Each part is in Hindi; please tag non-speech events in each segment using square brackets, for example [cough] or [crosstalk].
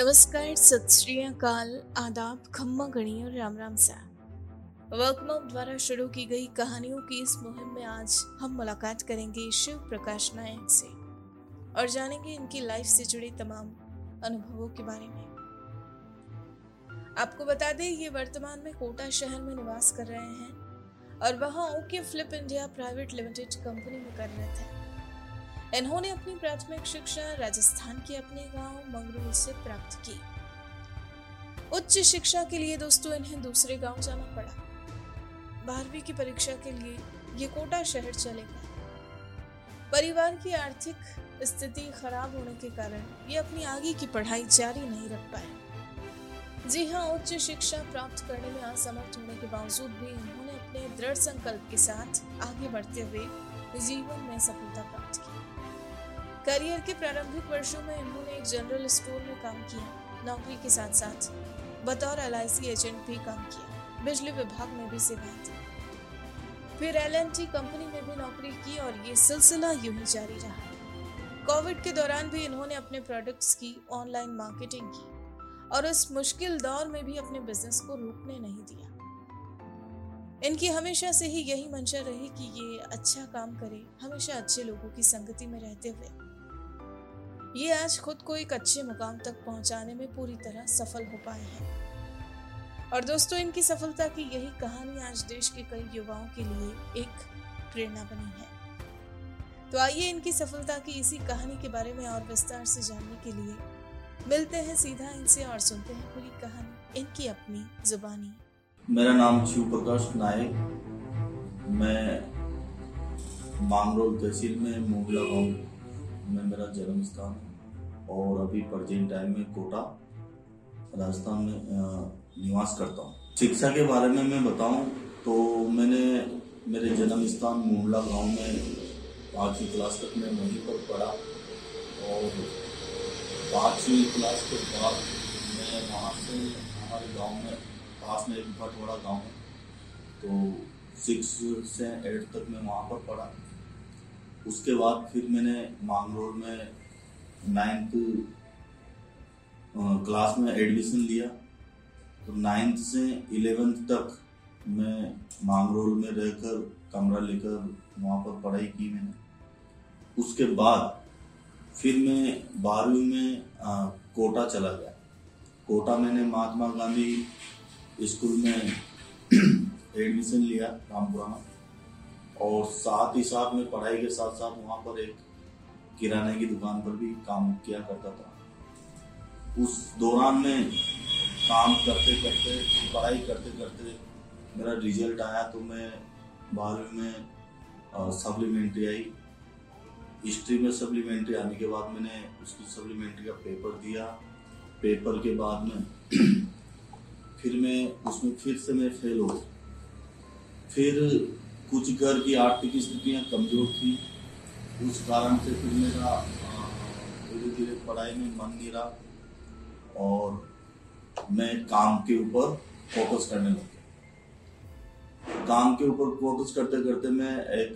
नमस्कार, सत श्री अकाल, आदाब, खम्मा गणी और राम राम सा। वर्कमॉप द्वारा शुरू की गई कहानियों की इस मुहिम में आज हम मुलाकात करेंगे शिव प्रकाश नायक से और जानेंगे इनकी लाइफ से जुड़े तमाम अनुभवों के बारे में। आपको बता दें, ये वर्तमान में कोटा शहर में निवास कर रहे हैं और वहाँ okay flip India private limited company में कर रहे है। इन्होंने अपनी प्राथमिक शिक्षा राजस्थान के अपने गाँव मंगरूल से प्राप्त की। उच्च शिक्षा के लिए दोस्तों इन्हें दूसरे गाँव जाना पड़ा। बारहवीं की परीक्षा के लिए ये कोटा शहर चले गए। परिवार की आर्थिक स्थिति खराब होने के कारण ये अपनी आगे की पढ़ाई जारी नहीं रख पाए। जी हाँ उच्च शिक्षा प्राप्त करने में असमर्थ होने के बावजूद भी इन्होंने अपने दृढ़ संकल्प के साथ आगे बढ़ते हुए जीवन में सफलता प्राप्त की। करियर के प्रारंभिक वर्षों में इन्होंने एक जनरल स्टोर में काम किया, नौकरी के साथ साथ बतौर एलआईसी एजेंट भी काम किया, बिजली विभाग में भी सेवाएँ दी। फिर एल कंपनी में भी नौकरी की और ये सिलसिला यूँ ही जारी रहा। कोविड के दौरान भी इन्होंने अपने प्रोडक्ट्स की ऑनलाइन मार्केटिंग की और इस मुश्किल दौर में भी अपने बिज़नेस को रुकने नहीं दिया। इनकी हमेशा से ही यही मंशा रही कि ये अच्छा काम करे, हमेशा अच्छे लोगों की संगति में रहते हुए। ये आज खुद को एक अच्छे मुकाम तक पहुँचाने में पूरी तरह सफल हो पाए हैं। और दोस्तों, इनकी सफलता की यही कहानी आज देश के कई युवाओं के लिए एक प्रेरणा बनी है। तो आइए इनकी सफलता की इसी कहानी के बारे में और विस्तार से जानने के लिए मिलते हैं सीधा इनसे और सुनते हैं पूरी कहानी, इनकी अपनी जुबानी। मेरा नाम शिव प्रकाश नायक। मैं मांगरोल तहसील में मोगला गाँव में मेरा जन्म स्थान है। और अभी प्रेजेंट टाइम में कोटा राजस्थान में निवास करता हूँ। शिक्षा के बारे में मैं बताऊँ तो मैंने मेरे जन्म स्थान मुंडला गाँव में पाँचवीं क्लास तक मैं वहीं पर पढ़ा और पाँचवीं क्लास के बाद मैं वहाँ से हमारे गाँव में, पास में एक बहुत बड़ा गाँव है तो सिक्स से एट तक मैं वहाँ पर पढ़ा। उसके बाद फिर मैंने मांगरोल में नाइन्थ क्लास में एडमिशन लिया। तो नाइन्थ से इलेवेंथ तक मैं मांगरोल में रहकर कमरा लेकर वहाँ पर पढ़ाई की मैंने। उसके बाद फिर मैं बारहवीं में आ, कोटा चला गया। कोटा मैंने महात्मा गांधी स्कूल में [clears throat] एडमिशन लिया रामपुरा में और साथ ही साथ में पढ़ाई के साथ साथ वहाँ पर एक किराने की दुकान पर भी काम किया करता था। उस दौरान में काम करते करते, पढ़ाई करते करते मेरा रिज़ल्ट आया तो मैं बारहवीं में सप्लीमेंट्री आई। हिस्ट्री में सप्लीमेंट्री आने के बाद मैंने उसकी सप्लीमेंट्री का पेपर दिया। पेपर के बाद में [clears throat] फिर मैं उसमें फिर से मैं फेल हो फिर कुछ घर की आर्थिक स्थितियाँ कमज़ोर थी। उस कारण से फिर मेरा धीरे धीरे पढ़ाई में मन नहीं रहा और मैं काम के ऊपर फोकस करने लग गया। काम के ऊपर फोकस करते करते मैं एक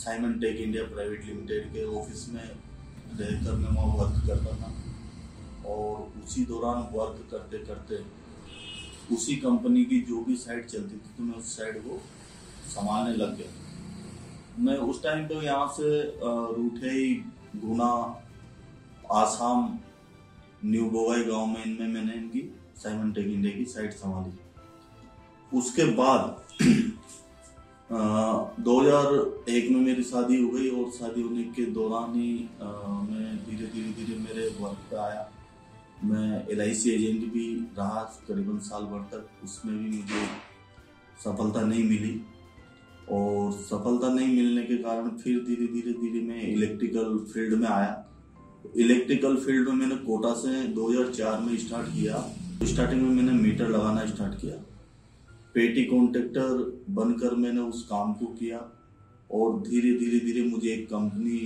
Simon tech India private limited के ऑफ़िस में रहकर मैं वहाँ वर्क करता था और उसी दौरान वर्क करते करते उसी कंपनी की जो भी साइड चलती थी तो मैं उस साइड को संभालने लग गया। मैं उस टाइम पे यहाँ से रूठे गुना, आसाम, न्यू बोवाई गाँव में इनमें मैंने इनकी साइमन इंडिया की साइट संभाली। उसके बाद [clears throat] दो हज़ार एक में मेरी शादी हो गई और शादी होने के दौरान ही मैं धीरे धीरे धीरे मेरे वर्क पे आया। मैं एलआईसी एजेंट भी रहा करीबन साल भर तक, उसमें भी मुझे सफलता नहीं मिली। और सफलता नहीं मिलने के कारण फिर धीरे धीरे धीरे मैं इलेक्ट्रिकल फ़ील्ड में आया। इलेक्ट्रिकल फ़ील्ड में मैंने कोटा से 2004 में स्टार्ट किया। स्टार्टिंग में मैंने मीटर लगाना स्टार्ट किया। पेटी कॉन्ट्रेक्टर बनकर मैंने उस काम को किया और धीरे धीरे धीरे मुझे एक कंपनी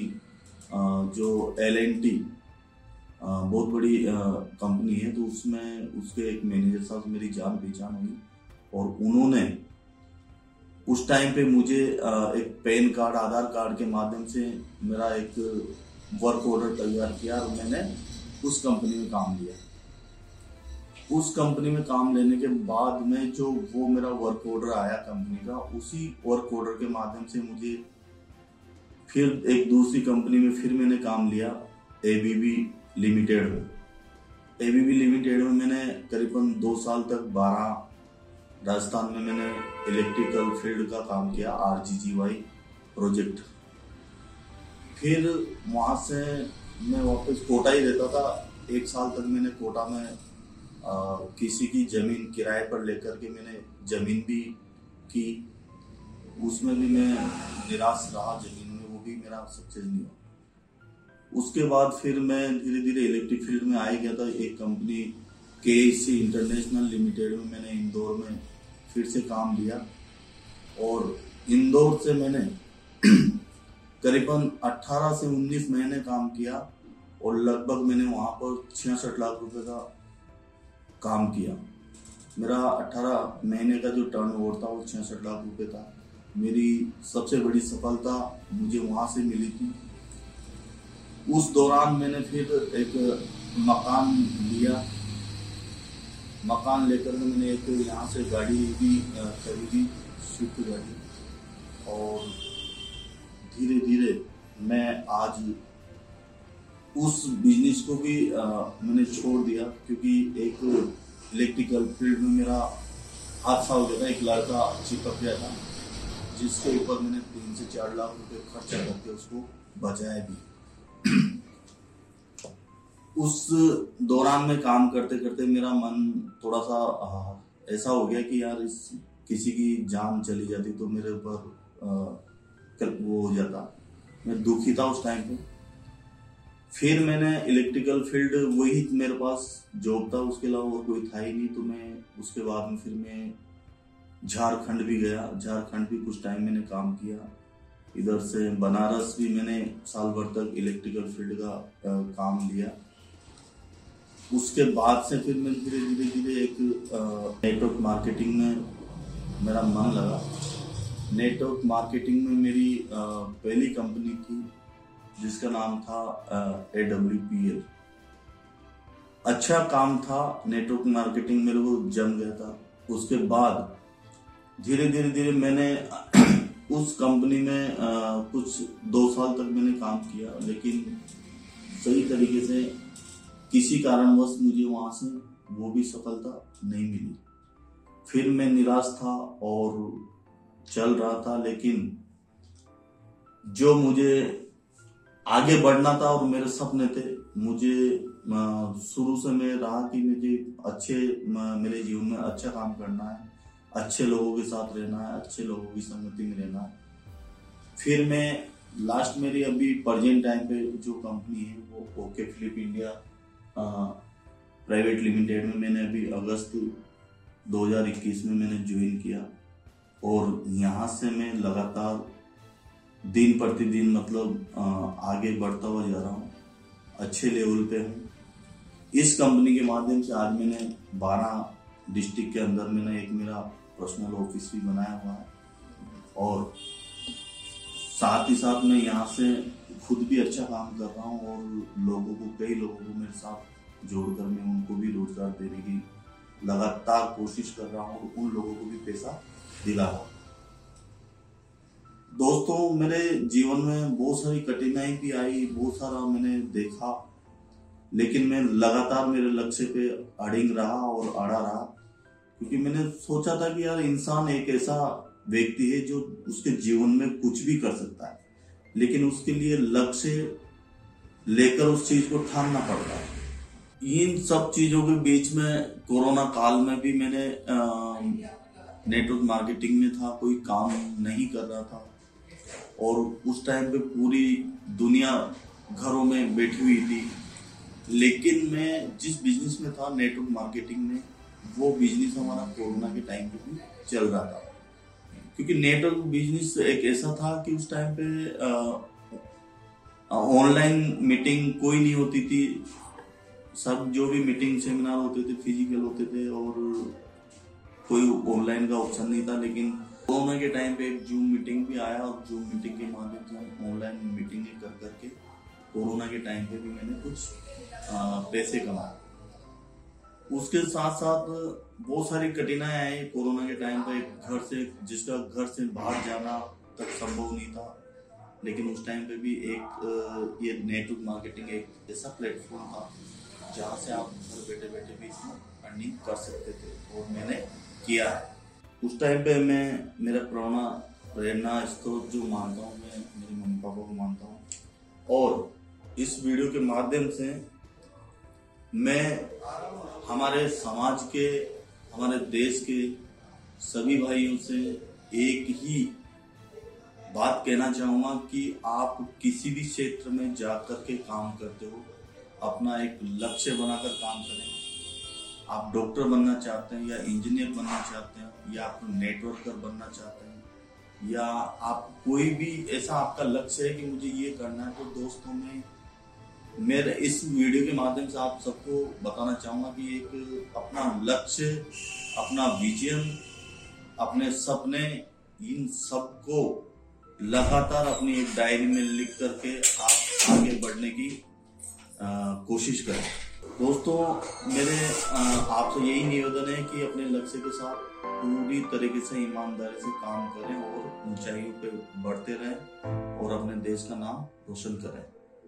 जो एल एन टी बहुत बड़ी कंपनी है तो उसमें उसके एक मैनेजर साहब मेरी जान पहचान हुई और उन्होंने उस टाइम पे मुझे एक पैन कार्ड, आधार कार्ड के माध्यम से मेरा एक वर्क ऑर्डर तैयार किया और मैंने उस कंपनी में काम लिया। उस कंपनी में काम लेने के बाद में जो वो मेरा वर्क ऑर्डर आया कंपनी का, उसी वर्क ऑर्डर के माध्यम से मुझे फिर एक दूसरी कंपनी में फिर मैंने काम लिया एबीबी लिमिटेड में। एबीबी लिमिटेड में मैंने करीबन दो साल तक बारह राजस्थान में मैंने इलेक्ट्रिकल फ़ील्ड का काम किया R G G Y project फिर वहाँ से मैं वापस कोटा ही रहता था। एक साल तक मैंने कोटा में आ, किसी की ज़मीन किराए पर लेकर के मैंने ज़मीन भी की। उसमें भी मैं निराश रहा ज़मीन में वो भी मेरा सक्सेस नहीं हुआ। उसके बाद फिर मैं धीरे धीरे इलेक्ट्रिक फ़ील्ड में आ गया था। एक कंपनी के सी इंटरनेशनल लिमिटेड में मैंने इंदौर में फिर से काम लिया। और इंदौर से मैंने [clears throat] करीबन 18 से 19 महीने काम किया और लगभग मैंने वहाँ पर छियासठ लाख रुपए का काम किया। मेरा 18 महीने का जो टर्न ओवर था वो छियासठ लाख रुपए था। मेरी सबसे बड़ी सफलता मुझे वहाँ से मिली थी। उस दौरान मैंने फिर एक मकान लिया। मकान लेकर के मैंने एक यहाँ से गाड़ी भी खरीदी, स्विफ्ट गाड़ी। और धीरे धीरे मैं आज उस बिज़नेस को भी मैंने छोड़ दिया क्योंकि एक इलेक्ट्रिकल फ़ील्ड में मेरा हादसा हो गया था। एक लड़का चिपक गया था, जिसके ऊपर मैंने तीन से चार लाख रुपए खर्चा करके उसको बचाया भी। उस दौरान में काम करते करते मेरा मन थोड़ा सा ऐसा हो गया कि यार इस किसी की जान चली जाती तो मेरे ऊपर वो हो जाता। मैं दुखी था उस टाइम पे। फिर मैंने इलेक्ट्रिकल फ़ील्ड वही मेरे पास जॉब था, उसके अलावा और कोई था ही नहीं। तो मैं उसके बाद में फिर मैं झारखंड भी गया। झारखंड भी कुछ टाइम मैंने काम किया। इधर से बनारस भी मैंने साल भर तक इलेक्ट्रिकल फ़ील्ड का काम लिया। उसके बाद से फिर मैं धीरे धीरे धीरे एक नेटवर्क मार्केटिंग में मेरा मन लगा। नेटवर्क मार्केटिंग में मेरी पहली कंपनी थी, जिसका नाम था ए डब्ल्यू पी एल अच्छा काम था नेटवर्क मार्केटिंग मेरे को जम गया था। उसके बाद धीरे धीरे धीरे मैंने [clears throat] उस कंपनी में कुछ दो साल तक मैंने काम किया, लेकिन सही तरीके से किसी कारणवश मुझे वहाँ से वो भी सफलता नहीं मिली। फिर मैं निराश था और चल रहा था, लेकिन जो मुझे आगे बढ़ना था और मेरे सपने थे, मुझे शुरू से मैं रहा कि मुझे अच्छे मेरे जीवन में अच्छा काम करना है, अच्छे लोगों के साथ रहना है, अच्छे लोगों की संगति में रहना है। फिर मैं लास्ट मेरी अभी प्रजेंट टाइम पे जो कंपनी है, वो okay flip India private limited में मैंने अभी अगस्त 2021 में मैंने ज्वाइन किया। और यहाँ से मैं लगातार दिन प्रतिदिन मतलब आगे बढ़ता हुआ जा रहा हूँ। अच्छे लेवल पे हूँ। इस कंपनी के माध्यम से आज मैंने 12 डिस्ट्रिक्ट के अंदर मैंने एक मेरा पर्सनल ऑफ़िस भी बनाया हुआ है। और साथ ही साथ मैं यहाँ से खुद भी अच्छा काम कर रहा हूँ और लोगों को, कई लोगों को मेरे साथ जोड़कर मैं उनको भी रोज़गार देने की लगातार कोशिश कर रहा हूँ और उन लोगों को भी पैसा दिला रहा हूँ। दोस्तों, मेरे जीवन में बहुत सारी कठिनाई भी आई, बहुत सारा मैंने देखा, लेकिन मैं लगातार मेरे लक्ष्य पे अड़िंग रहा और अड़ा रहा, क्योंकि मैंने सोचा था कि यार इंसान एक ऐसा व्यक्ति है जो उसके जीवन में कुछ भी कर सकता है। लेकिन उसके लिए लक्ष्य लेकर उस चीज़ को ठानना पड़ता है। इन सब चीज़ों के बीच में कोरोना काल में भी मैंने नेटवर्क मार्केटिंग में था, कोई काम नहीं कर रहा था। और उस टाइम पे पूरी दुनिया घरों में बैठी हुई थी। लेकिन मैं जिस बिज़नेस में था नेटवर्क मार्केटिंग में, वो बिज़नेस हमारा कोरोना के टाइम पे भी चल रहा था। क्योंकि नेटवर्क बिज़नेस एक ऐसा था कि उस टाइम पे ऑनलाइन मीटिंग कोई नहीं होती थी। सब जो भी मीटिंग सेमिनार होते थे फ़िज़िकल होते थे और कोई ऑनलाइन का ऑप्शन नहीं था। लेकिन कोरोना के टाइम पे एक जूम मीटिंग भी आया और जूम मीटिंग के माध्यम से हम ऑनलाइन मीटिंग कर करके कोरोना के टाइम पे भी मैंने कुछ पैसे कमाए। उसके साथ साथ बहुत सारी कठिनाई आई कोरोना के टाइम पे, घर से, जिसका घर से बाहर जाना तक संभव नहीं था। लेकिन उस टाइम पे भी एक, ये नेटवर्क मार्केटिंग एक ऐसा प्लेटफॉर्म था, जहाँ से आप घर बैठे बैठे भी इसमें अर्निंग कर सकते थे, और मैंने किया उस टाइम पे मैं, मेरा प्रेरणा प्रेरणा स्त्रोत जो मानता हूँ मैं, मेरे मम्मी पापा को मानता हूँ, और इस वीडियो के माध्यम से मैं, हमारे समाज के, हमारे देश के सभी भाइयों से एक ही बात कहना चाहूँगा कि आप किसी भी क्षेत्र में जाकर के काम करते हो, अपना एक लक्ष्य बनाकर काम करें। आप डॉक्टर बनना चाहते हैं या इंजीनियर बनना चाहते हैं, या आप नेटवर्कर बनना चाहते हैं, या आप कोई भी, ऐसा आपका लक्ष्य है कि मुझे ये करना है तो दोस्तों में मेरे इस वीडियो के माध्यम से आप सबको बताना चाहूँगा कि एक अपना लक्ष्य अपना विजन अपने सपने इन सबको लगातार अपनी एक डायरी में लिख करके आप आगे बढ़ने की आ, कोशिश करें। दोस्तों मेरे आपसे यही निवेदन है कि अपने लक्ष्य के साथ पूरी तरीके से ईमानदारी से काम करें और ऊंचाइयों पे बढ़ते रहें और अपने देश का नाम रोशन करें।